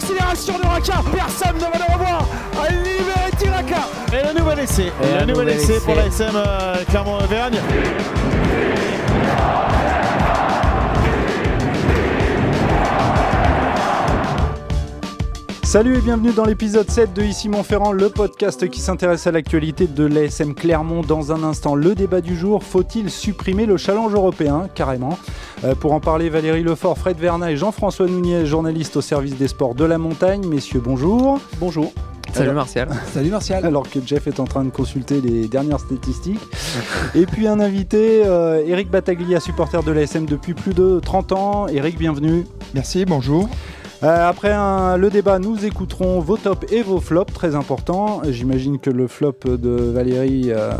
l'accélération de Raka. Personne ne va le revoir. Liberty Raka. Et le nouvel essai. Et le nouvel essai pour la SM euh, Clermont-Auvergne. Salut et bienvenue dans l'épisode 7 de Ici Montferrand, le podcast qui s'intéresse à l'actualité de l'ASM Clermont. Dans un instant, le débat du jour, faut-il supprimer le challenge européen Carrément. Euh, pour en parler, Valérie Lefort, Fred Verna et Jean-François Nounier, journalistes au service des sports de la montagne. Messieurs, bonjour. Bonjour. Salut Martial. Salut Martial. Alors que Jeff est en train de consulter les dernières statistiques. et puis un invité, euh, Eric Battaglia, supporter de l'ASM depuis plus de 30 ans. Eric, bienvenue. Merci, bonjour. Euh, après le débat, nous écouterons vos tops et vos flops, très important. J'imagine que le flop de Valérie euh,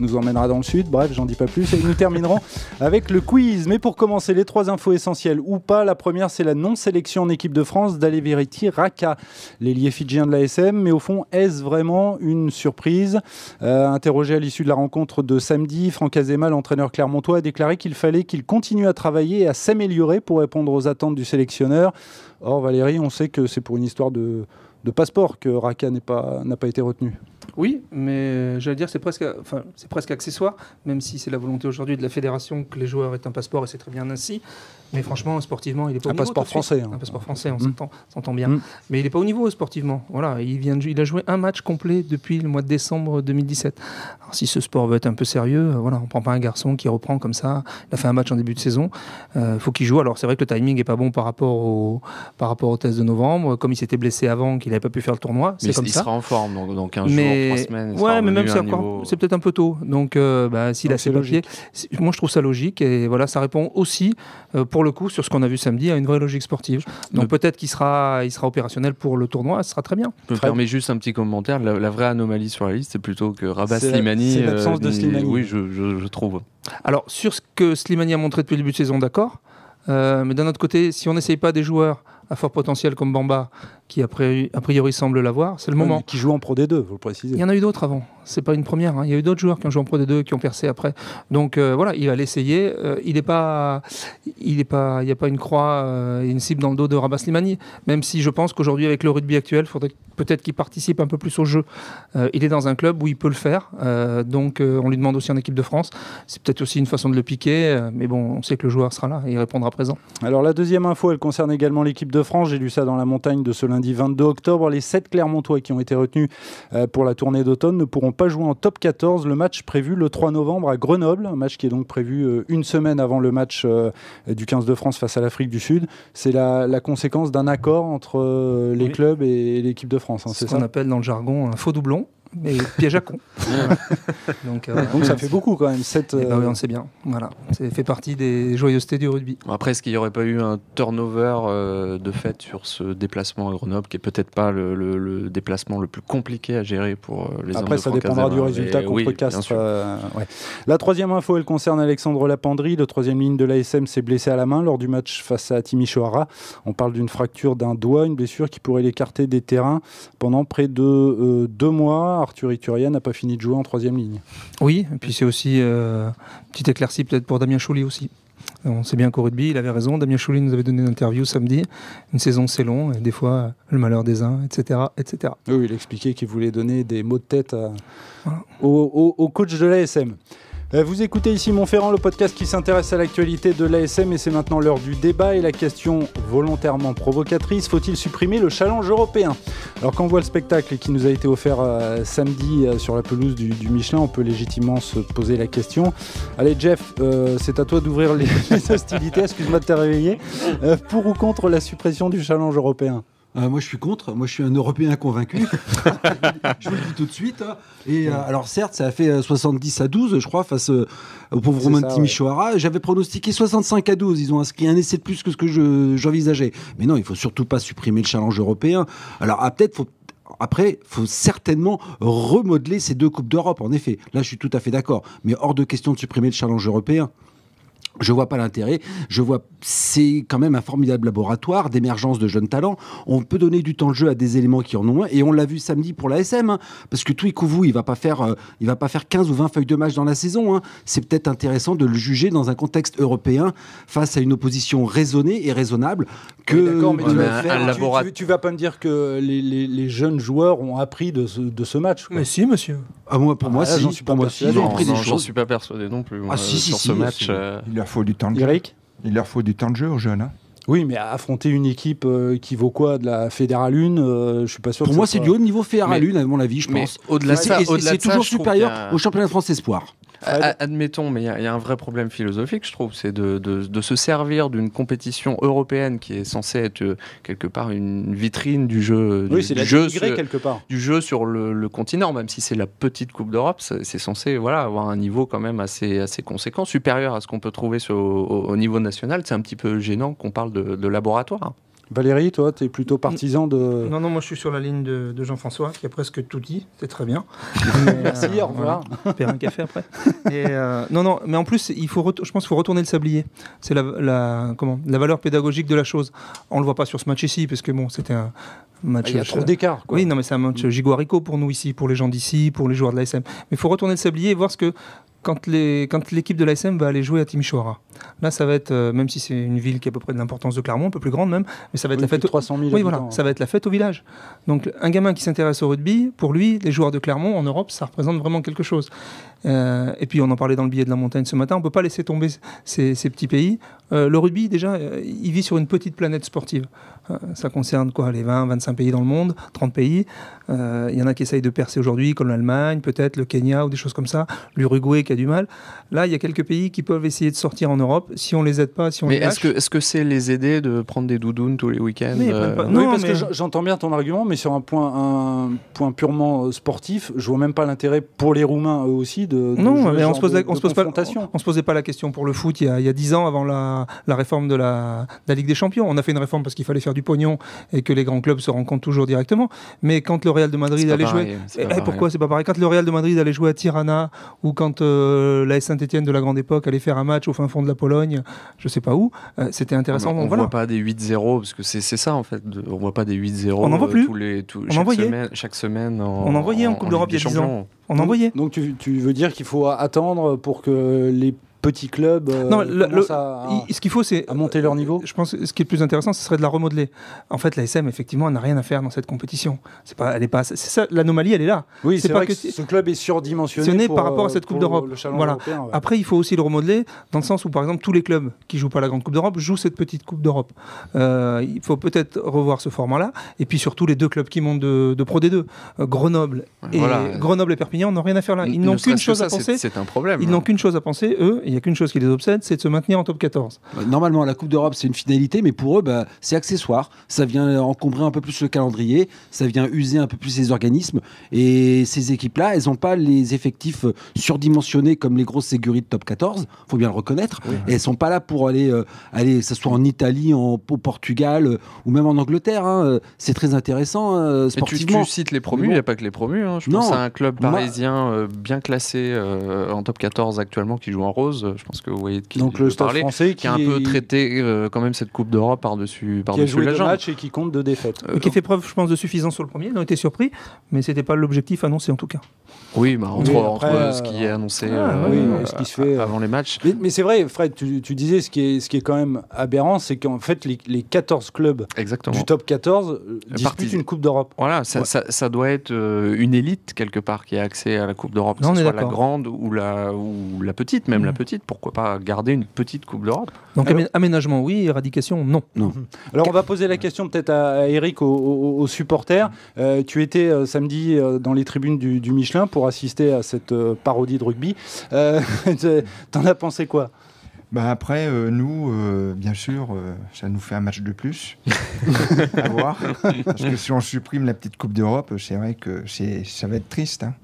nous emmènera dans le sud. Bref, j'en dis pas plus. Et nous terminerons avec le quiz. Mais pour commencer, les trois infos essentielles ou pas. La première, c'est la non-sélection en équipe de France d'Aleveriti Raka, l'ailier fidjien de l'ASM. Mais au fond, est-ce vraiment une surprise? Euh, Interrogé à l'issue de la rencontre de samedi, Franck Azema, l'entraîneur clermontois, a déclaré qu'il fallait qu'il continue à travailler et à s'améliorer pour répondre aux attentes du sélectionneur. Or, Valérie, on sait que c'est pour une histoire de, passeport que Raka n'a pas, été retenu. Oui, mais j'allais dire c'est presque, enfin, c'est presque accessoire, même si c'est la volonté aujourd'hui de la fédération que les joueurs aient un passeport et c'est très bien ainsi. Mais franchement, sportivement, il est pas un au niveau. Passeport français, hein. Un passeport français, on mmh. s'entend bien. Mmh. Mais il n'est pas au niveau sportivement. Voilà, il, vient il a joué un match complet depuis le mois de décembre 2017. Alors, si ce sport veut être un peu sérieux, euh, voilà, on ne prend pas un garçon qui reprend comme ça. Il a fait un match en début de saison. Il euh, faut qu'il joue. Alors, c'est vrai que le timing n'est pas bon par rapport, au, par rapport au test de novembre. Comme il s'était blessé avant, qu'il n'avait pas pu faire le tournoi. C'est comme il ça. sera en forme, donc, donc un jour, trois semaines. Ouais, mais même c'est peut-être un peu tôt. Donc, euh, bah, s'il a ses papiers, moi je trouve ça logique. Et voilà, ça répond aussi, pour le coup, sur ce qu'on a vu samedi à une vraie logique sportive. Donc peut-être qu'il sera, il sera opérationnel pour le tournoi, ce sera très bien. Je me permets juste un petit commentaire. La, vraie anomalie sur la liste, c'est plutôt que Rabat Slimani. C'est l'absence de euh, Slimani. Oui, je, trouve. Alors sur ce que Slimani a montré depuis le début de saison, d'accord. Euh, mais d'un autre côté, si on n'essaye pas des joueurs à fort potentiel comme Bamba, qui a priori, semble l'avoir, c'est le moment. Qui joue en Pro D2, vous le précisez. Il y en a eu d'autres avant c'est pas une première. Hein. Il y a eu d'autres joueurs qui ont joué en Pro D2 qui ont percé après. Donc euh, voilà, il va l'essayer. Euh, il n'est pas, il est pas, il n'y a pas une croix, euh, une cible dans le dos de Rabat Slimani. Même si je pense qu'aujourd'hui avec le rugby actuel, il faudrait peut-être qu'il participe un peu plus au jeu. il est dans un club où il peut le faire. donc on lui demande aussi en équipe de France. C'est peut-être aussi une façon de le piquer. mais bon, on sait que le joueur sera là et il répondra présent. Alors la deuxième info, elle concerne également l'équipe de France. J'ai lu ça dans la montagne de ce lundi 22 octobre. Les sept Clermontois qui ont été retenus pour la tournée d'automne ne pourront pas jouer en top 14 le match prévu le 3 novembre à Grenoble, un match qui est donc prévu euh, une semaine avant le match euh, du 15 de France face à l'Afrique du Sud. C'est la, conséquence d'un accord entre euh, les clubs et, l'équipe de France. Hein, c'est ce qu'on appelle dans le jargon un faux doublon mais piège à con. Donc, euh, Donc, ça fait beaucoup quand même. Cette, eh ben oui, on sait bien. Voilà, c'est fait partie des joyeusetés du rugby. Après, est-ce qu'il n'y aurait pas eu un turnover euh, de fait sur ce déplacement à Grenoble, qui est peut-être pas le, déplacement le plus compliqué à gérer pour euh, les Après, ça dépendra du résultat contre oui, Castres. Ouais. La troisième info, elle concerne Alexandre Lapendry. Le troisième ligne de l'ASM s'est blessé à la main lors du match face à Timișoara. On parle d'une fracture d'un doigt, une blessure qui pourrait l'écarter des terrains pendant près de deux mois. Arthur Ituria n'a pas fini de jouer en troisième ligne. Oui, et puis c'est aussi euh, petite éclaircie peut-être pour Damien Chouli aussi. On sait bien qu'au rugby, il avait raison. Damien Chouli nous avait donné une interview samedi. Une saison, c'est long, et des fois, le malheur des uns, etc. etc. Oui, il expliquait qu'il voulait donner des mots de tête au, au, coach de l'ASM. Euh, vous écoutez ici Montferrand, le podcast qui s'intéresse à l'actualité de l'ASM et c'est maintenant l'heure du débat et la question volontairement provocatrice, faut-il supprimer le challenge européen? Alors quand on voit le spectacle qui nous a été offert euh, samedi euh, sur la pelouse du, Michelin, on peut légitimement se poser la question. Allez Jeff, c'est à toi d'ouvrir les, hostilités, excuse-moi de te réveiller. pour ou contre la suppression du challenge européen? Euh, moi, je suis contre. Moi, je suis un Européen convaincu. je vous le dis tout de suite. Hein. Et euh, alors, certes, ça a fait 70 euh, à 12, je crois, face au pauvre Romain Timișoara. J'avais pronostiqué 65 à 12. Ils ont inscrit un essai de plus que ce que j'envisageais. Mais non, il faut surtout pas supprimer le challenge européen. Alors, ah, peut-être faut après, il faut certainement remodeler ces deux Coupes d'Europe, en effet. Là, je suis tout à fait d'accord. Mais hors de question de supprimer le challenge européen. Je vois pas l'intérêt. Je vois, c'est quand même un formidable laboratoire d'émergence de jeunes talents. On peut donner du temps de jeu à des éléments qui en ont moins, et on l'a vu samedi pour la SM, hein, parce que Twikouvou, il va pas faire, euh, il va pas faire 15 ou 20 feuilles de match dans la saison. Hein. C'est peut-être intéressant de le juger dans un contexte européen face à une opposition raisonnée et raisonnable. Que d'accord, mais tu, vas faire, tu, vas pas me dire que les, les, les jeunes joueurs ont appris de ce, de ce match. Mais si, monsieur. Ah, moi, pour moi, si. Suis pas moi, si, ils ont appris des choses. J'en suis pas persuadé non plus. ah, si, si, sur ce match. Euh, il leur faut du temps de jeu. Eric Il leur faut du temps de jeu aux jeunes. Hein. Oui, mais affronter une équipe euh, qui vaut quoi de la Fédérale 1, euh, je suis pas sûr. Pour moi, c'est du haut niveau Fédérale 1, à mon avis, je pense. Au-delà de ça, c'est toujours supérieur au championnat de France Espoir. Admettons, mais il y, a un vrai problème philosophique, je trouve, c'est de, de, se servir d'une compétition européenne qui est censée être euh, quelque part une vitrine du jeu, oui, du, jeu sur, quelque part. du jeu sur le, continent, même si c'est la petite Coupe d'Europe, c'est censé voilà avoir un niveau quand même assez assez conséquent, supérieur à ce qu'on peut trouver sur, au, niveau national. C'est un petit peu gênant qu'on parle de, de laboratoire. Valérie, toi, tu es plutôt partisan de... Non, non, moi je suis sur la ligne de, Jean-François, qui a presque tout dit, c'est très bien. Merci, au revoir. Voilà. un café après. Euh, non, non, mais en plus, il faut je pense qu'il faut retourner le sablier. C'est la, comment, la valeur pédagogique de la chose. On ne le voit pas sur ce match ici, parce que bon, c'était un match... Ah, il y a trop d'écart. Oui, non, mais c'est un match gigoarico pour nous ici, pour les gens d'ici, pour les joueurs de l'ASM. Mais il faut retourner le sablier et voir ce que quand l'équipe de l'ASM va aller jouer à Timișoara. Là, ça va être, euh, même si c'est une ville qui a à peu près de l'importance de Clermont, un peu plus grande même, mais ça va être la fête. 300 000 oui, voilà, ça va être la fête au village. Donc, un gamin qui s'intéresse au rugby, pour lui, les joueurs de Clermont en Europe, ça représente vraiment quelque chose. Euh, et puis, on en parlait dans le billet de la montagne ce matin. On peut pas laisser tomber ces, petits pays. Euh, le rugby, déjà, il vit sur une petite planète sportive. ça concerne quoi Les 20, 25 pays dans le monde, 30 pays. Il y en a qui essayent de percer aujourd'hui, comme l'Allemagne, peut-être le Kenya ou des choses comme ça. L'Uruguay qui a du mal. Là, il y a quelques pays qui peuvent essayer de sortir en Europe si on les aide pas, si on mais les est-ce que est-ce que c'est les aider de prendre des doudounes tous les week-ends euh Non, parce que j'entends bien ton argument, mais sur un point un point purement euh, sportif, je vois même pas l'intérêt pour les Roumains eux aussi de, non, mais on se pose on se pose pas on, se posait pas la question pour le foot il y a dix ans avant la, la réforme de la, la, Ligue des Champions. On a fait une réforme parce qu'il fallait faire du pognon et que les grands clubs se rencontrent toujours directement. Mais quand le Real de Madrid allait jouer, eh, pourquoi c'est pas pareil? Quand le Real de Madrid allait jouer à Tirana ou quand euh, la Saint-Etienne de la grande époque allait faire un match au fin fond de la Pologne, je sais pas où. Euh, c'était intéressant. on ne voit pas des 8-0 parce que c'est ça en fait. On voit pas des 8-0. On n'en voit plus. Tous les, on chaque, semaine, chaque semaine. En, on en voyait en, Coupe d'Europe il y a 10 ans. On en voyait. Donc tu, tu veux dire qu'il faut attendre pour que les petits clubs euh, non, à, ce qu'il faut, c'est monter leur niveau. Je pense que ce qui est le plus intéressant, ce serait de la remodeler. En fait, la SM, effectivement, elle n'a rien à faire dans cette compétition. C'est pas, elle est pas, c'est ça, l'anomalie, elle est là. Oui, c'est pas que, ce club est surdimensionné par rapport à cette Coupe d'Europe. Voilà. Après, il faut aussi le remodeler dans le sens où, par exemple, tous les clubs qui jouent pas la grande Coupe d'Europe jouent cette petite Coupe d'Europe. Euh, il faut peut-être revoir ce format-là, et puis surtout les deux clubs qui montent de, Pro D2, euh, Grenoble et Grenoble et Perpignan n'ont rien à faire là. Ils n'ont qu'une chose à penser. C'est un problème. Ils n'ont qu'une chose à penser, eux. Il n'y a qu'une chose qui les obsède, c'est de se maintenir en top 14. Bah, normalement, la Coupe d'Europe, c'est une finalité, mais pour eux, bah, c'est accessoire. Ça vient encombrer un peu plus le calendrier, ça vient user un peu plus les organismes. Et ces équipes-là, elles n'ont pas les effectifs surdimensionnés comme les grosses sécurités de top 14, faut bien le reconnaître. Et elles sont pas là pour aller, euh, aller que ce soit en Italie, en, au Portugal euh, ou même en Angleterre. Hein. C'est très intéressant euh, sportivement. Tu, tu, cites les promus, il n'y a pas que les promus. Hein. Je pense à un club parisien bien classé en top 14 actuellement qui joue en rose. Je pense que vous voyez qui Donc le Stade français qui, a un peu traité euh, quand même cette Coupe d'Europe par-dessus par qui a joué deux matchs et qui compte deux défaites. Euh, qui a fait preuve, je pense, de suffisance sur le premier. Ils ont été surpris, mais c'était pas l'objectif annoncé en tout cas. Oui, bah, entre, entre ce qui est annoncé ah, euh, ce qui se fait avant les matchs. Mais, c'est vrai, Fred, tu, tu, disais ce qui est, ce qui est quand même aberrant, c'est qu'en fait les, les, 14 clubs Exactement. du top 14 disputent une Coupe d'Europe. Voilà, ça, ça, ça, doit être une élite quelque part qui a accès à la Coupe d'Europe, que ce soit la grande ou la, ou la petite, même la mm. Petite, pourquoi pas garder une petite Coupe d'Europe. Donc aménagement, oui, éradication, non. non. Mhm. Alors on va poser la question peut-être à, Eric, aux, supporters. Euh, tu étais euh, samedi euh, dans les tribunes du, Michelin pour assister à cette parodie de rugby. T'en as pensé quoi? Bah après, nous, bien sûr, ça nous fait un match de plus à voir. Parce que si on supprime la petite Coupe d'Europe, c'est vrai que ça va être triste. Hein.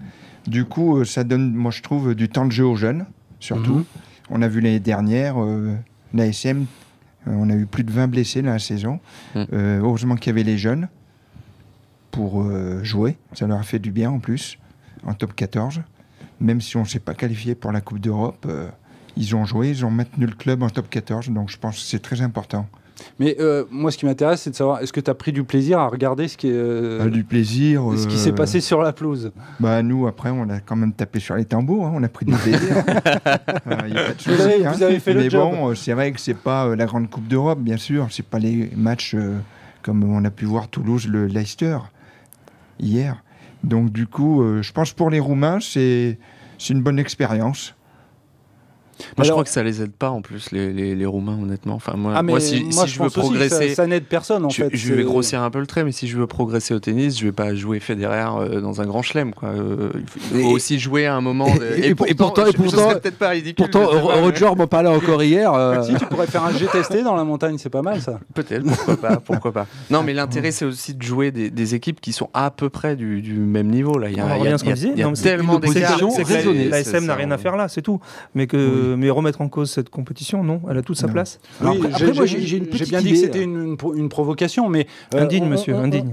Du coup, ça donne, moi je trouve, du temps de jeu aux jeunes, surtout. Mhm. On a vu l'année dernière, euh, l'ASM, euh, on a eu plus de 20 blessés dans la saison. Mm. Euh, heureusement qu'il y avait les jeunes pour jouer. Ça leur a fait du bien en plus, en top 14. Même si on ne s'est pas qualifié pour la Coupe d'Europe, ils ont joué, ils ont maintenu le club en top 14, donc je pense que c'est très important. Mais euh, moi, ce qui m'intéresse, c'est de savoir est-ce que tu as pris du plaisir à regarder ce qui, est, euh, ah, du plaisir, ce qui s'est euh, passé sur la pelouse? Bah, Nous, après, on a quand même tapé sur les tambours, hein, on a pris du plaisir. Il y a pas de souci. Vous, hein. avez fait Mais le job. bon, c'est vrai que c'est pas la grande Coupe d'Europe, bien sûr. C'est pas les matchs comme on a pu voir Toulouse, le Leicester, hier. Donc, du coup, je pense pour les Roumains, c'est une bonne expérience. Moi, je crois que ça les aide pas en plus, les, les, Roumains, honnêtement. Enfin, moi, ah, moi si, je, veux progresser. Ça, n'aide personne en fait. Je vais grossir un peu le trait, mais si je veux progresser au tennis, je vais pas jouer Federer euh, dans un grand chelem. Quoi. Euh, il faut aussi jouer à un moment. Et, pourtant, et pourtant, peut-être pas ridicule. Pourtant, Roger m'en parlait encore hier. Euh. Si tu pourrais faire un GTST dans la montagne, c'est pas mal ça. Peut-être, pourquoi pas, pourquoi pas. Non, mais l'intérêt, c'est aussi de jouer des, des, équipes qui sont à peu près du, du même niveau. Là, il y a, y a, tellement d'écarts. La SM n'a rien à faire là, c'est tout. Mais que mais remettre en cause cette compétition, non Elle a toute sa place oui, J'ai bien dit que c'était une, une, provocation, mais... Euh, indigne, monsieur, indigne.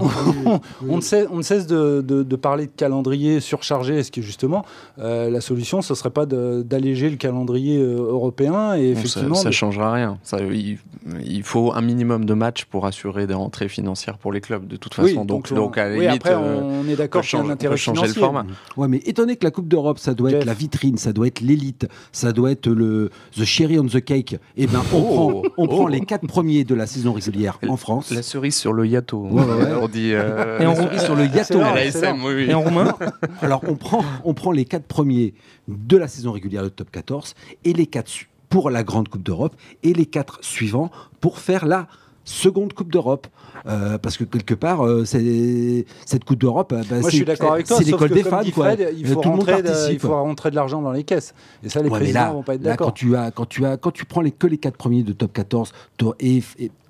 On, ne cesse, on, cesse, de, de, parler de calendrier surchargé. Est-ce que justement, euh, la solution, ce ne serait pas d'alléger le calendrier euh, européen et effectivement, Ça ne changera rien. Ça, il, faut un minimum de matchs pour assurer des rentrées financières pour les clubs, de toute façon. donc, donc, à la limite, après, on est d'accord qu'il y a un intérêt changer le format. Ouais, mais étonné que la Coupe d'Europe, ça doit être la vitrine, ça doit être l'élite, ça doit être le the cherry on the cake, eh ben, on, oh. prend, on prend les quatre premiers de la saison régulière en France. La cerise sur le yato. On dit, euh, et en cerise sur le yato. Et en roumain Alors, on prend, on prend les quatre premiers de la saison régulière de top 14 et les quatre pour la grande Coupe d'Europe et les quatre suivants pour faire la seconde Coupe d'Europe. Euh, parce que quelque part, euh, cette Coupe d'Europe, euh, bah, c'est l'école des fans. Quoi. il, faut rentrer de, il faut rentrer de l'argent dans les caisses. Et ça, les présidents ne vont pas être d'accord. Quand, tu as, quand, tu as, quand tu prends les, que les quatre premiers de top 14, et,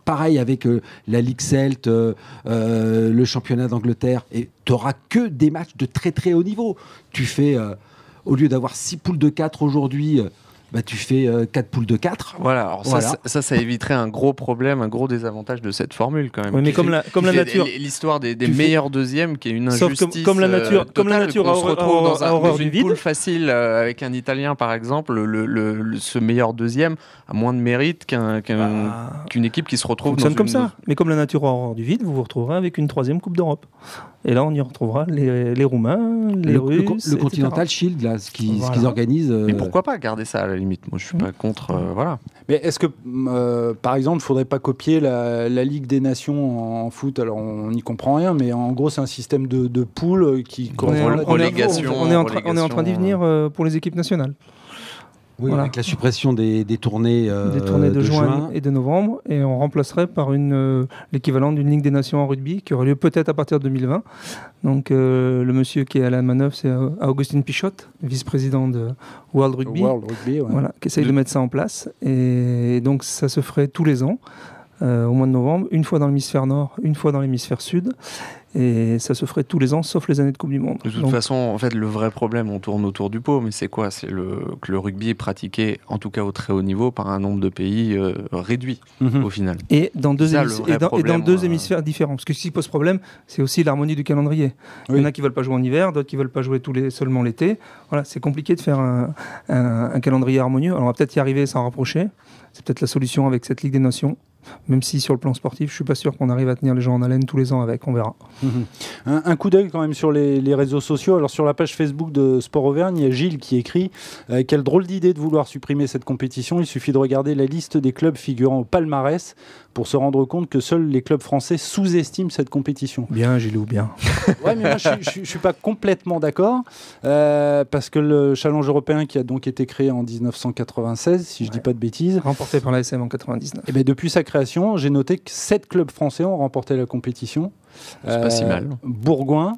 pareil avec la Ligue Celt, le championnat d'Angleterre, et tu n'auras que des matchs de très très haut niveau. Tu fais, au lieu d'avoir six poules de 4 aujourd'hui, bah, tu fais 4 euh, poules de 4. Voilà, alors Ça, ça, ça, éviterait un gros problème, un gros désavantage de cette formule quand même. mais comme, la, comme la nature. L'histoire des, meilleurs deuxièmes qui est une injustice. Comme, comme, la nature, euh, comme la nature on se retrouve dans, un, dans une poule facile euh, avec un Italien par exemple, le, le, ce meilleur deuxième a moins de mérite qu'un, bah, qu'une équipe qui se retrouve dans une... comme ça. Mais comme la nature horreur du vide, vous vous retrouverez avec une troisième Coupe d'Europe. Et là, on y retrouvera les, les Roumains, les Russes. Le, Continental Shield, là, ce qu'ils organisent. Mais pourquoi pas garder ça à la limite? Moi, je suis pas contre. Euh, voilà. Mais est-ce que, euh, par exemple, il ne faudrait pas copier la, Ligue des Nations en, foot? Alors, on n'y comprend rien, mais en gros, c'est un système de, de poules qui correspond à la relégation. On est en, on est en train d'y venir euh, pour les équipes nationales. Oui, avec la suppression des, des tournées, des tournées de, juin, et de novembre, et on remplacerait par une l'équivalent d'une Ligue des Nations en rugby qui aurait lieu peut-être à partir de 2020. Donc le monsieur qui est à la manœuvre, c'est Augustine Pichotte, vice-président de World Rugby, voilà, qui essaye de... mettre ça en place. Et donc ça se ferait tous les ans. Au mois de novembre, une fois dans l'hémisphère nord, une fois dans l'hémisphère sud. Et ça se ferait tous les ans, sauf les années de Coupe du Monde. De toute façon, en fait, le vrai problème, on tourne autour du pot, mais c'est quoi? C'est le, que le rugby est pratiqué, en tout cas au très haut niveau, par un nombre de pays euh, réduit, mhm. au final. Et dans deux, et dans, deux euh, hémisphères différents. Parce que ce qui pose problème, c'est aussi l'harmonie du calendrier. Il y en a qui veulent pas jouer en hiver, d'autres qui veulent pas jouer tous les, seulement l'été. Voilà, c'est compliqué de faire un, un calendrier harmonieux. Alors on va peut-être y arriver sans rapprocher. C'est peut-être la solution avec cette Ligue des Nations même si sur le plan sportif, je suis pas sûr qu'on arrive à tenir les gens en haleine tous les ans avec, on verra. Un, coup d'œil quand même sur les, réseaux sociaux. Alors sur la page Facebook de Sport Auvergne, il y a Gilles qui écrit euh, Quelle drôle d'idée de vouloir supprimer cette compétition. Il suffit de regarder la liste des clubs figurant au palmarès pour se rendre compte que seuls les clubs français sous-estiment cette compétition. Bien, Gilou, bien. ouais, mais moi, je ne suis pas complètement d'accord, euh, parce que le challenge européen qui a donc été créé en 1996, si je ne dis pas de bêtises... Remporté par la SM en 99. Et eh bien, depuis sa création, j'ai noté que sept clubs français ont remporté la compétition. C'est pas si mal. Euh, Bourgoin,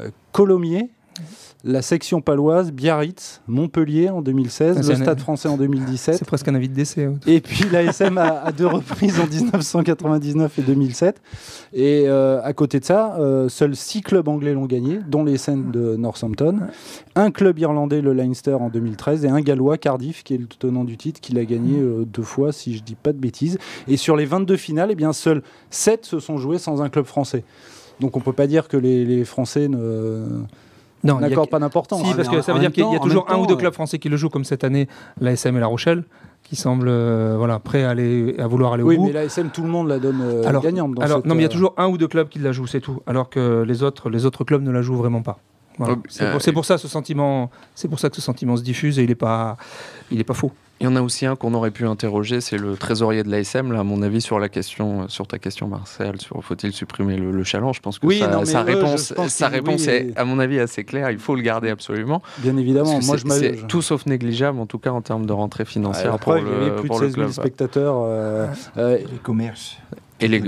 euh, Colomiers, la section paloise, Biarritz, Montpellier en 2016, ah, le Stade français en 2017. C'est presque un avis de décès. Et puis l'ASM à, à deux reprises en 1999 et 2007. Et euh, à côté de ça, euh, seuls six clubs anglais l'ont gagné, dont les Saints de Northampton, un club irlandais, le Leinster en 2013, et un gallois, Cardiff, qui est le tenant du titre, qui l'a gagné euh, deux fois, si je dis pas de bêtises. Et sur les 22 finales, eh bien, seuls 7 se sont joués sans un club français. Donc on peut pas dire que les, les Français ne Non, D'accord, pas d'importance. Si, parce que ça veut dire qu'il y a toujours un ou deux clubs français qui le jouent, comme cette année, l'ASM et La Rochelle qui semblent voilà, prêts à, aller, à vouloir aller au bout. Oui, mais l'ASM, tout le monde la donne gagnante. alors, non, mais il y a toujours un ou deux clubs qui la jouent, c'est tout. Alors que les autres, les autres clubs ne la jouent vraiment pas. C'est pour, ça ce sentiment, c'est pour ça que ce sentiment se diffuse et il n'est pas, il est pas faux. Il y en a aussi un qu'on aurait pu interroger, c'est le trésorier de l'ASM. Là, à mon avis, sur la question, sur ta question, Marcel, sur faut-il supprimer le, challenge, je pense que sa, réponse, sa réponse est, à mon avis, assez claire. Il faut le garder absolument. Bien évidemment. Moi, je c'est tout sauf négligeable, en tout cas en termes de rentrée financière pour, le, il y avait plus de 16 000 spectateurs. Euh, euh, les commerces. Et les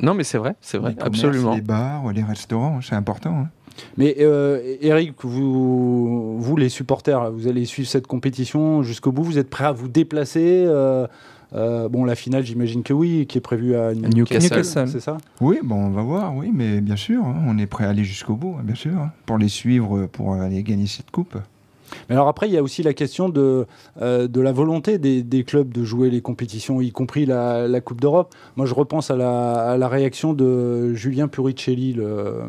Non, mais c'est vrai, c'est vrai, absolument. Les bars, les restaurants, c'est important. Hein. Mais euh, Eric, vous, vous, les supporters, vous allez suivre cette compétition jusqu'au bout. Vous êtes prêts à vous déplacer euh, euh, Bon, la finale, j'imagine que oui, qui est prévue à Newcastle, c'est ça? Oui, bon, on va voir, oui, mais bien sûr, hein, on est prêt à aller jusqu'au bout, hein, bien sûr, hein, pour les suivre, pour aller gagner cette coupe. Mais alors après, il y a aussi la question de, euh, de la volonté des, des, clubs de jouer les compétitions, y compris la, la Coupe d'Europe. Moi, je repense à la, à la, réaction de Julien Puricelli, le,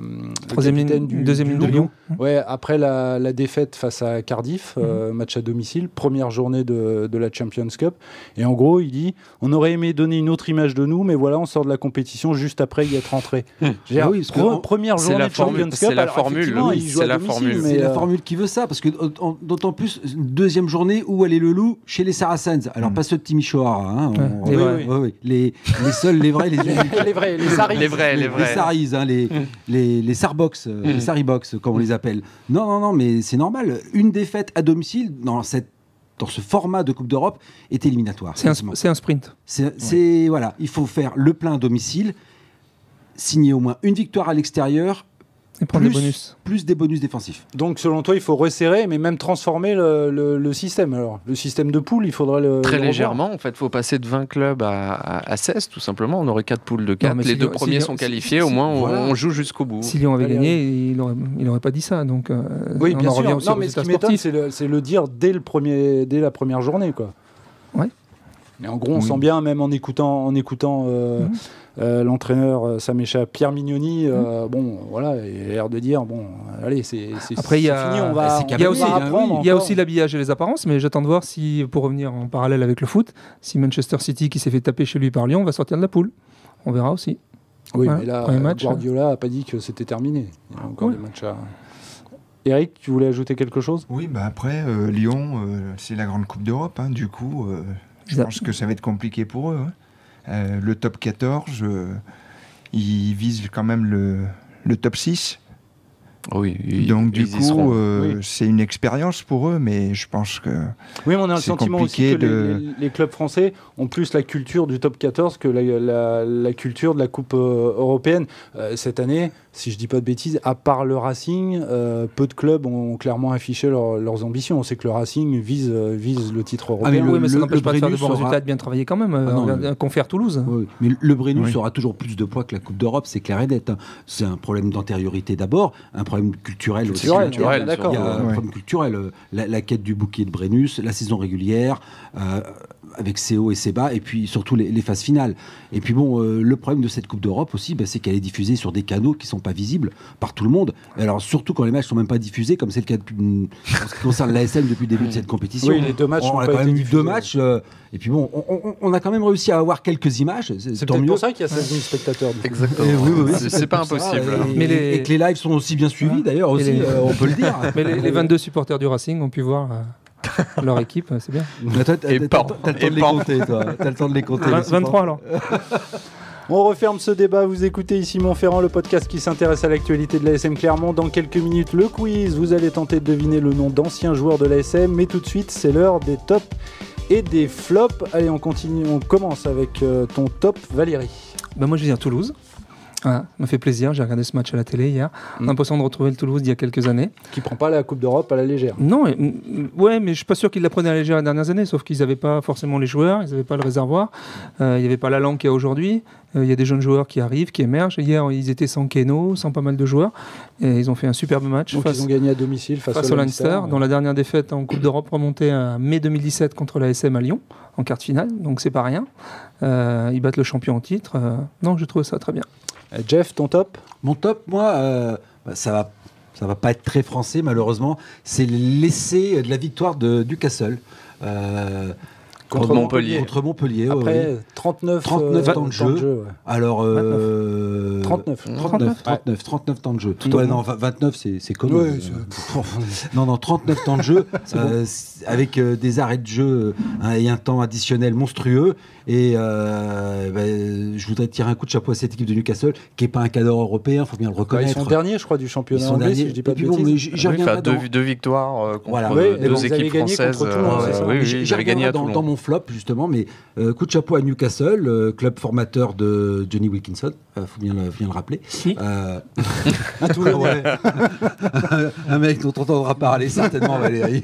Troisième capitaine du, deuxième de Lyon. Ouais, après la, la, défaite face à Cardiff, euh, mhm. match à domicile, première journée de, de, la Champions Cup. Et en gros, il dit on aurait aimé donner une autre image de nous, mais voilà, on sort de la compétition juste après y être rentré. Ah oui, première journée de Champions Cup. C'est la formule, c'est la formule. C'est la formule qui veut ça, parce que d'autant plus deuxième journée où aller le loup chez les Saracens. Alors, mm. pas ceux de Timișoara. Hein, les, les, seuls, les vrais, les, les vrais, les Saris. Les vrais, les vrais. Les Saris, hein, les, mm. les, les Sarbox, euh, les mm. Saribox, comme on les appelle. Non, non, non, mais c'est normal. Une défaite à domicile dans cette dans ce format de Coupe d'Europe est éliminatoire. C'est un, un, sprint. C'est voilà, il faut faire le plein à domicile, signer au moins une victoire à l'extérieur et prendre plus, des bonus. Plus des bonus défensifs. Donc selon toi, il faut resserrer, mais même transformer le, le, système. Alors, le système de poule, il faudrait le. Très légèrement, en fait, il faut passer de 20 clubs à, à, 16, tout simplement. On aurait 4 poules de 4. les deux premiers sont qualifiés, au moins on, joue jusqu'au bout. Si Lyon avait gagné, il n'aurait il aurait pas dit ça. Donc, euh, oui, bien sûr. non, mais ce qui m'étonne, c'est le, le, dire dès, le premier, dès la première journée. Quoi. Ouais. Mais en gros, on sent bien, même en écoutant, en écoutant euh, mhm. Euh, l'entraîneur, ça m'échappe, Pierre Mignoni, euh, mhm. bon, voilà, il a l'air de dire, bon, allez, c'est Après, il y a, fini, on va, il y a aussi, il y a aussi l'habillage et les apparences, mais j'attends de voir si, pour revenir en parallèle avec le foot, si Manchester City, qui s'est fait taper chez lui par Lyon, va sortir de la poule. On verra aussi. Oui, mais là, Guardiola n'a pas dit que c'était terminé. Il y a encore des matchs à... Eric, tu voulais ajouter quelque chose? Oui, bah après, Lyon, c'est la grande Coupe d'Europe, hein, du coup je pense que ça va être compliqué pour eux. Hein. Euh, le top 14, euh, ils visent quand même le, le top 6. Oui, Donc du coup, euh, c'est une expérience pour eux, mais je pense que oui, on a le sentiment aussi que les, clubs français ont plus la culture du top 14 que la, la, culture de la Coupe européenne. cette année, si je dis pas de bêtises, à part le Racing, euh, peu de clubs ont clairement affiché leurs ambitions. On sait que le Racing vise, euh, vise le titre européen. Ah, mais oui, mais ça n'empêche pas de faire de bons résultats, de bien travailler quand même. Ah euh, confère Toulouse. mais le Brennus aura toujours plus de poids que la Coupe d'Europe, c'est clair et net. Hein. C'est un problème d'antériorité d'abord, un problème culturel, aussi. Culturel, d'accord. Il y a un problème culturel. La, quête du bouquet de Brennus, la saison régulière, avec ses hauts et ses bas, et puis surtout les, phases finales. Et puis bon, le problème de cette Coupe d'Europe aussi, bah, c'est qu'elle est diffusée sur des canaux qui sont pas visible par tout le monde. alors surtout quand les matchs sont même pas diffusés, comme c'est le cas depuis, en ce qui concerne l'ASM depuis le début de cette compétition. Oui, les deux matchs. On, a quand même eu deux matchs. Euh, et puis bon, on, a quand même réussi à avoir quelques images. C'est peut-être pour ça qu'il y a 16 000 spectateurs. Exactement. c'est pas impossible. Et, mais les... et, que les lives sont aussi bien suivis d'ailleurs aussi, euh, on peut le dire. Mais les, 22 supporters du Racing ont pu voir. Leur équipe, c'est bien. T'as le temps de les compter, toi. T'as le temps de les compter. 23 alors. On referme ce débat. Vous écoutez ici Montferrand, le podcast qui s'intéresse à l'actualité de l'ASM Clermont. Dans quelques minutes, le quiz. Vous allez tenter de deviner le nom d'anciens joueurs de l'ASM. Mais tout de suite, c'est l'heure des tops et des flops. Allez, on continue. On commence avec euh, ton top, Valérie. Ben moi, je viens à Toulouse. Ça m'a fait plaisir, j'ai regardé ce match à la télé hier. A l'impression de retrouver le Toulouse d'il y a quelques années. Qui prend pas la Coupe d'Europe à la légère. Non, ouais, mais je suis pas sûr qu'ils la prenaient à la légère les dernières années, sauf qu'ils n'avaient pas forcément les joueurs, ils n'avaient pas le réservoir, euh, il n'y avait pas la langue qu'il y a aujourd'hui. Euh, il y a des jeunes joueurs qui arrivent, qui émergent. Hier, ils étaient sans Keno, sans pas mal de joueurs. Et ils ont fait un superbe match. Donc ils ont gagné à domicile face, face au Leinster, dont la dernière défaite en Coupe d'Europe remontait à mai 2017 contre la SM à Lyon, en quart de finale. Donc c'est pas rien. Euh, ils battent le champion en titre. non, je trouve ça très bien. Euh, Jeff, ton top? Mon top, moi, euh, bah, ça va ça va pas être très français malheureusement. C'est l'essai de la victoire de Newcastle. Euh, Contre, Montpellier. Contre Montpellier. Après 39, 39 temps de jeu. Alors, 39. 39. 39, 39, temps de jeu. Tout ouais, non, 29, c'est commun. Ouais, non, non, 39 temps de jeu, euh, avec euh, des arrêts de jeu hein, et un temps additionnel monstrueux. Et euh, ben, je voudrais tirer un coup de chapeau à cette équipe de Newcastle, qui n'est pas un cadre européen, il faut bien le reconnaître. Ils sont derniers, je crois, du championnat anglais, si je dis pas de bon, deux, deux, victoires contre voilà. deux équipes françaises. oui, j'avais gagné à Toulon. Dans mon flop, justement, mais coup de chapeau à Newcastle, club formateur de Johnny Wilkinson, il faut bien le, bien le rappeler. Euh, un mec dont on entendra parler certainement, Valérie.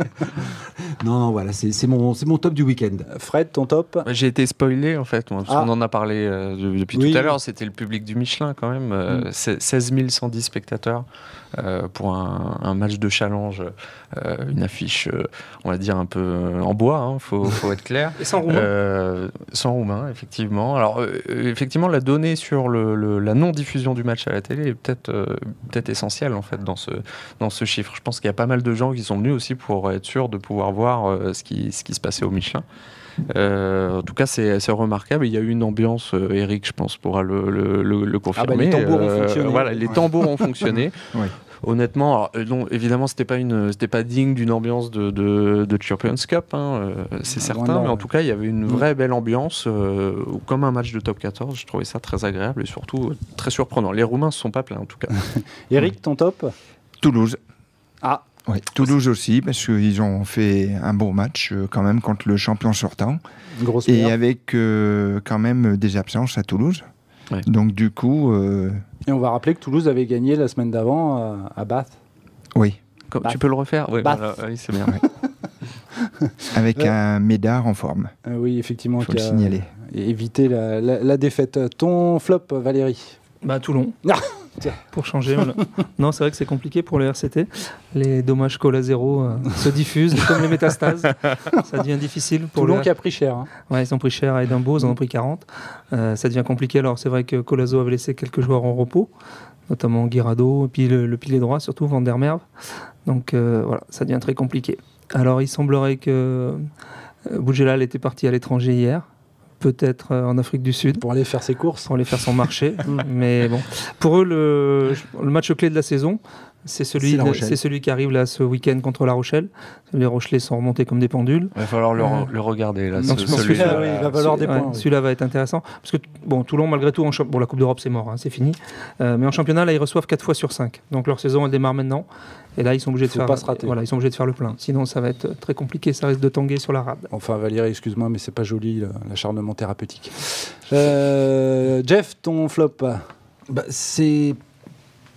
non, non, voilà, c'est mon, mon top du week-end. Fred, ton top? J'ai été spoilé en fait, parce ah. qu'on en a parlé euh, depuis tout à l'heure. C'était le public du Michelin quand même, euh, mm. 16 110 spectateurs. Euh, pour un, match de challenge, euh, une affiche, euh, on va dire un peu en bois, il hein, faut, faut, être clair. Et sans roumain Sans roumain, effectivement. Alors, effectivement, la donnée sur le, la non-diffusion du match à la télé est peut-être essentielle en fait dans ce, dans ce chiffre. Je pense qu'il y a pas mal de gens qui sont venus aussi pour être sûrs de pouvoir voir ce, qui, ce qui se passait au Michelin. En tout cas, c'est remarquable. Il y a eu une ambiance, Eric, je pense, pourra le, le, le, confirmer. Ah bah, les tambours ont fonctionné. Voilà, les tambours ont fonctionné. oui honnêtement, alors, non, évidemment, c'était pas une, c'était pas digne d'une ambiance de, de, Champions Cup, hein, euh, c'est ah, certain, mais en tout cas, il y avait une mm. vraie belle ambiance, euh, comme un match de top 14. Je trouvais ça très agréable et surtout euh, très surprenant. Les Roumains se sont pas plaints, en tout cas. Eric, ton top? Toulouse. Ah. Oui, Toulouse aussi, parce qu'ils ont fait un bon match quand même contre le champion sortant. Grosse et avec quand même des absences à Toulouse. Donc du coup. Euh, Et on va rappeler que Toulouse avait gagné la semaine d'avant euh, à Bath. Oui. Tu peux le refaire? Oui, c'est bien. Avec un médard en forme. Euh, oui, effectivement. Il faut le signaler. Éviter la, la, défaite. Ton flop, Valérie? Bah, Toulon. Pour changer. non, c'est vrai que c'est compliqué pour le RCT. Les dommages cola zéro euh, se diffusent, comme les métastases. Ça devient difficile pour Toulon qui a pris cher. Hein. Ouais, ils ont pris cher à Edimbourg, ils en ont pris 40. Euh, ça devient compliqué. Alors, c'est vrai que Colazo avait laissé quelques joueurs en repos, notamment Guirado, et puis le, pilier droit, surtout Vandermerve. Donc, euh, voilà, ça devient très compliqué. Alors, il semblerait que Boudjelal était parti à l'étranger hier peut-être euh, en Afrique du Sud. Pour aller faire ses courses. Pour aller faire son marché. Mais bon, pour eux, le, le match clé de la saison, c'est celui, c'est celui qui arrive là ce week-end contre La Rochelle. Les Rochelais sont remontés comme des pendules. Il va falloir le, euh, regarder là. celui-là, va valoir des points. Celui-là va être intéressant parce que bon, Toulon malgré tout, en bon, la Coupe d'Europe c'est mort, hein, c'est fini. Euh, mais en championnat là, ils reçoivent 4 fois sur 5. Donc leur saison elle démarre maintenant. Et là, ils sont obligés de faire. Pas se rater. Voilà, ils sont obligés de faire le plein. Sinon, ça va être très compliqué. Ça risque de tanguer sur la rade. Enfin, Valérie, excuse-moi, mais c'est pas joli l'acharnement thérapeutique. Euh, Jeff, ton flop? Bah, c'est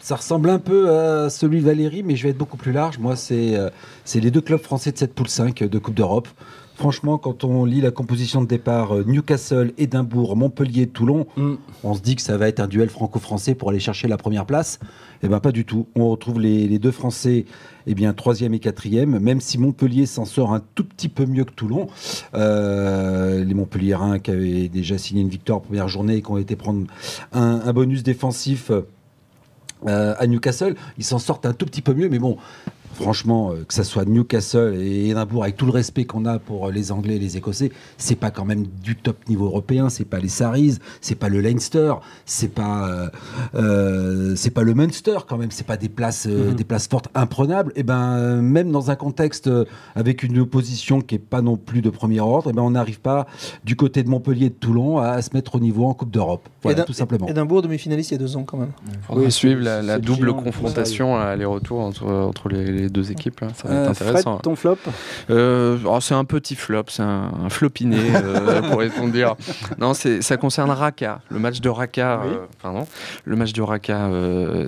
ça ressemble un peu à celui de Valérie, mais je vais être beaucoup plus large. Moi, c'est euh, les deux clubs français de cette poule 5 de Coupe d'Europe. Franchement, quand on lit la composition de départ euh, Newcastle, Édimbourg, Montpellier, Toulon, mm. on se dit que ça va être un duel franco-français pour aller chercher la première place. Eh bien, pas du tout. On retrouve les, deux Français, eh bien, troisième et quatrième, même si Montpellier s'en sort un tout petit peu mieux que Toulon. Euh, les Montpelliérains qui avaient déjà signé une victoire en première journée et qui ont été prendre un bonus défensif à Newcastle. Ils s'en sortent un tout petit peu mieux, mais bon, franchement, euh, que ce soit Newcastle et Edinburgh, avec tout le respect qu'on a pour euh, les Anglais et les Écossais, c'est pas quand même du top niveau européen. C'est pas les Saris, c'est pas le Leinster, c'est pas euh, c'est pas le Munster quand même. C'est pas des places mhm. des places fortes imprenables. Et ben même dans un contexte avec une opposition qui est pas non plus de premier ordre, et ben on n'arrive pas du côté de Montpellier et de Toulon à, se mettre au niveau en Coupe d'Europe. Voilà, tout simplement. Edinburgh demi-finaliste il y a deux ans quand même. On va suivre la, double confrontation aller-retour entre, entre les les deux équipes. Ça va être euh, intéressant. Fred, ton flop euh, oh, C'est un petit flop, c'est un, flopiné, euh, pourrait-on dire. Non, ça concerne Raka, le match de Raka. pardon, le match de Raka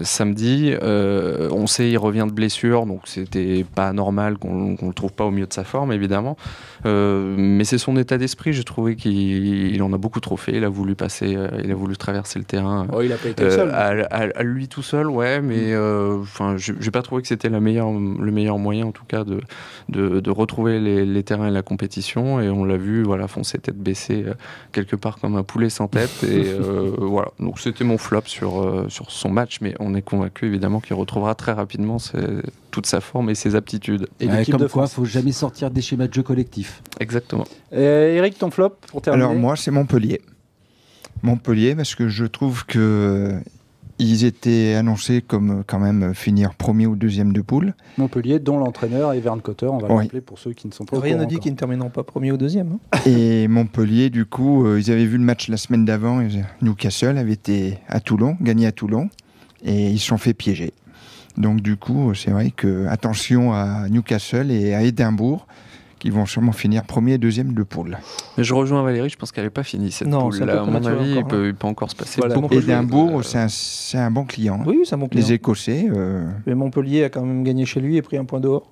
samedi. on sait, il revient de blessure, donc c'était pas normal qu'on ne le trouve pas au milieu de sa forme, évidemment. mais c'est son état d'esprit. Je trouvais qu'il en a beaucoup trop fait. Il a voulu passer, il a voulu traverser le terrain. Oh, il a pas été seul. À, lui tout seul, ouais, mais enfin, je n'ai pas trouvé que c'était la meilleure le meilleur moyen en tout cas de, de, retrouver les, terrains et la compétition. Et on l'a vu, voilà, foncer tête baissée quelque part comme un poulet sans tête. Et voilà, donc c'était mon flop sur, sur son match, mais on est convaincu évidemment qu'il retrouvera très rapidement toute sa forme et ses aptitudes. Et comme de quoi, il faut jamais sortir des schémas de jeu collectif. Exactement. Eric, ton flop pour terminer Alors moi, c'est Montpellier. Montpellier, parce que je trouve que ils étaient annoncés comme quand même finir premier ou deuxième de poule. Montpellier, dont l'entraîneur est Verne Cotter, on va oui. l'appeler pour ceux qui ne sont pas Rien ne dit qu'ils ne termineront pas premier ou deuxième. Hein. et Montpellier, du coup, euh, ils avaient vu le match la semaine d'avant. Newcastle avait été à Toulon, gagné à Toulon, et ils se sont fait piéger. Donc du coup, c'est vrai que attention à Newcastle et à Édimbourg qui vont sûrement finir premier et deuxième de poule. Mais je rejoins Valérie, je pense qu'elle n'est pas finie cette non, poule. à mon avis, il, peut, peut, encore se passer voilà, beaucoup. Euh... c'est un, un, bon client. Oui, c'est un bon client. Les Écossais. Euh... Mais Montpellier a quand même gagné chez lui et pris un point dehors.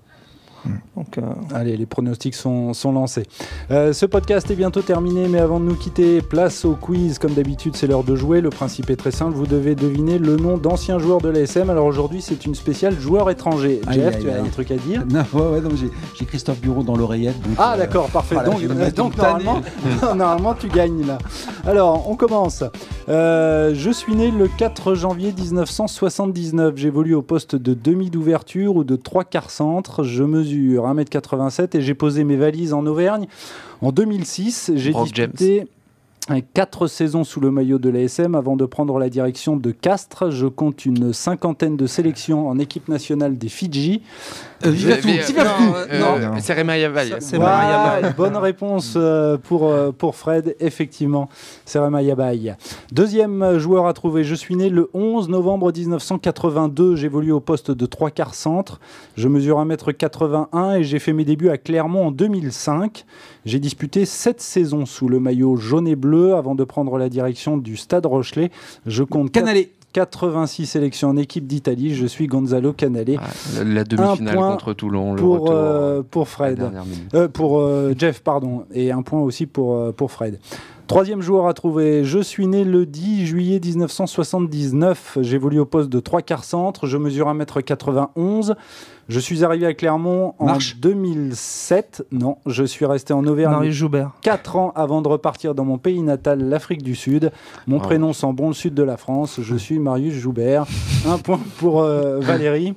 Donc, euh, Allez, les pronostics sont, sont lancés. Euh, ce podcast est bientôt terminé, mais avant de nous quitter, place au quiz. Comme d'habitude, c'est l'heure de jouer. Le principe est très simple. Vous devez deviner le nom d'anciens joueurs de l'ASM. Alors aujourd'hui, c'est une spéciale joueur étranger. Jeff, tu as des trucs à dire? Non, ouais, ouais, j'ai Christophe Bureau dans l'oreillette. Ah, euh, d'accord, parfait. donc, normalement, normalement, tu gagnes là. Alors, on commence. je suis né le 4 janvier 1979. J'évolue au poste de demi d'ouverture ou de trois quarts centre. Je mesure 1m87 et j'ai posé mes valises en Auvergne. En 2006, j'ai disputé quatre saisons sous le maillot de l'ASM avant de prendre la direction de Castres. Je compte une cinquantaine de sélections en équipe nationale des Fidji. Euh, non, c'est Voilà, bonne réponse euh, pour, euh, pour Fred, effectivement. C'est Yabai. Deuxième joueur à trouver. Je suis né le 11 novembre 1982. J'évolue au poste de trois quarts centre. Je mesure 1m81 et j'ai fait mes débuts à Clermont en 2005. J'ai disputé sept saisons sous le maillot jaune et bleu avant de prendre la direction du Stade Rochelet. Je compte Canalé. 86 sélections en équipe d'Italie. Je suis Gonzalo Canale. la demi-finale contre Toulon. pour, euh, pour Fred. Euh, pour euh, Jeff, pardon. Et un point aussi pour, pour Fred. Troisième joueur à trouver, je suis né le 10 juillet 1979. J'évolue au poste de 3 quarts centre. Je mesure 1m91. Je suis arrivé à Clermont en 2007. Non, je suis resté en Auvergne. Joubert. 4 ans avant de repartir dans mon pays natal, l'Afrique du Sud. Mon ah. prénom sent bon le sud de la France. Je suis Marius Joubert. Un point pour euh, Valérie.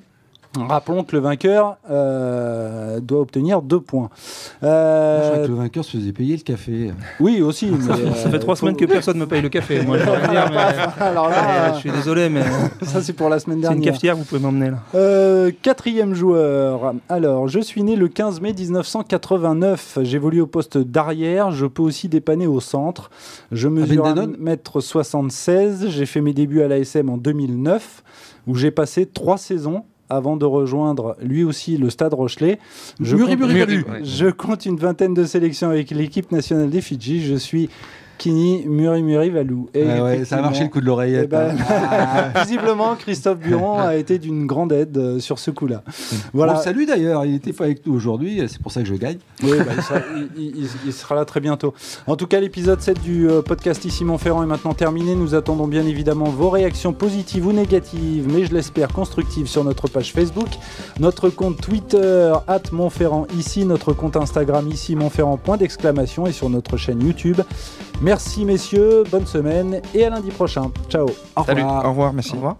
Rappelons que le vainqueur euh, doit obtenir deux points. Euh... Je crois que le vainqueur se faisait payer le café. Oui, aussi. Mais ça fait trois semaines que personne ne me paye le café. Moi, je dire, mais... Alors là, je suis désolé, mais ça c'est pour la semaine dernière. C'est une cafetière, vous pouvez m'emmener là. Euh, quatrième joueur. Alors, je suis né le 15 mai 1989. J'évolue au poste d'arrière. Je peux aussi dépanner au centre. Je mesure 1m76. J'ai fait mes débuts à l'ASM en 2009, où j'ai passé trois saisons avant de rejoindre lui aussi le Stade Rochelet. Je, compte, je compte une vingtaine de sélections avec l'équipe nationale des Fidji. Je suis Kini Muri Muri Valou. Et ah ça a marché le coup de l'oreillette. Ben, hein. visiblement, Christophe Buron a été d'une grande aide euh, sur ce coup-là. Voilà. Salut d'ailleurs, il était pas avec nous aujourd'hui, c'est pour ça que je gagne. Oui, bah, il, sera, là très bientôt. En tout cas, l'épisode 7 du euh, podcast Ici Montferrand est maintenant terminé. Nous attendons bien évidemment vos réactions positives ou négatives, mais je l'espère constructives sur notre page Facebook, notre compte Twitter, at Montferrand ici, notre compte Instagram ici Montferrand, point d'exclamation, et sur notre chaîne YouTube. Merci messieurs, bonne semaine et à lundi prochain. Ciao. Au revoir. Au revoir, merci. Au revoir.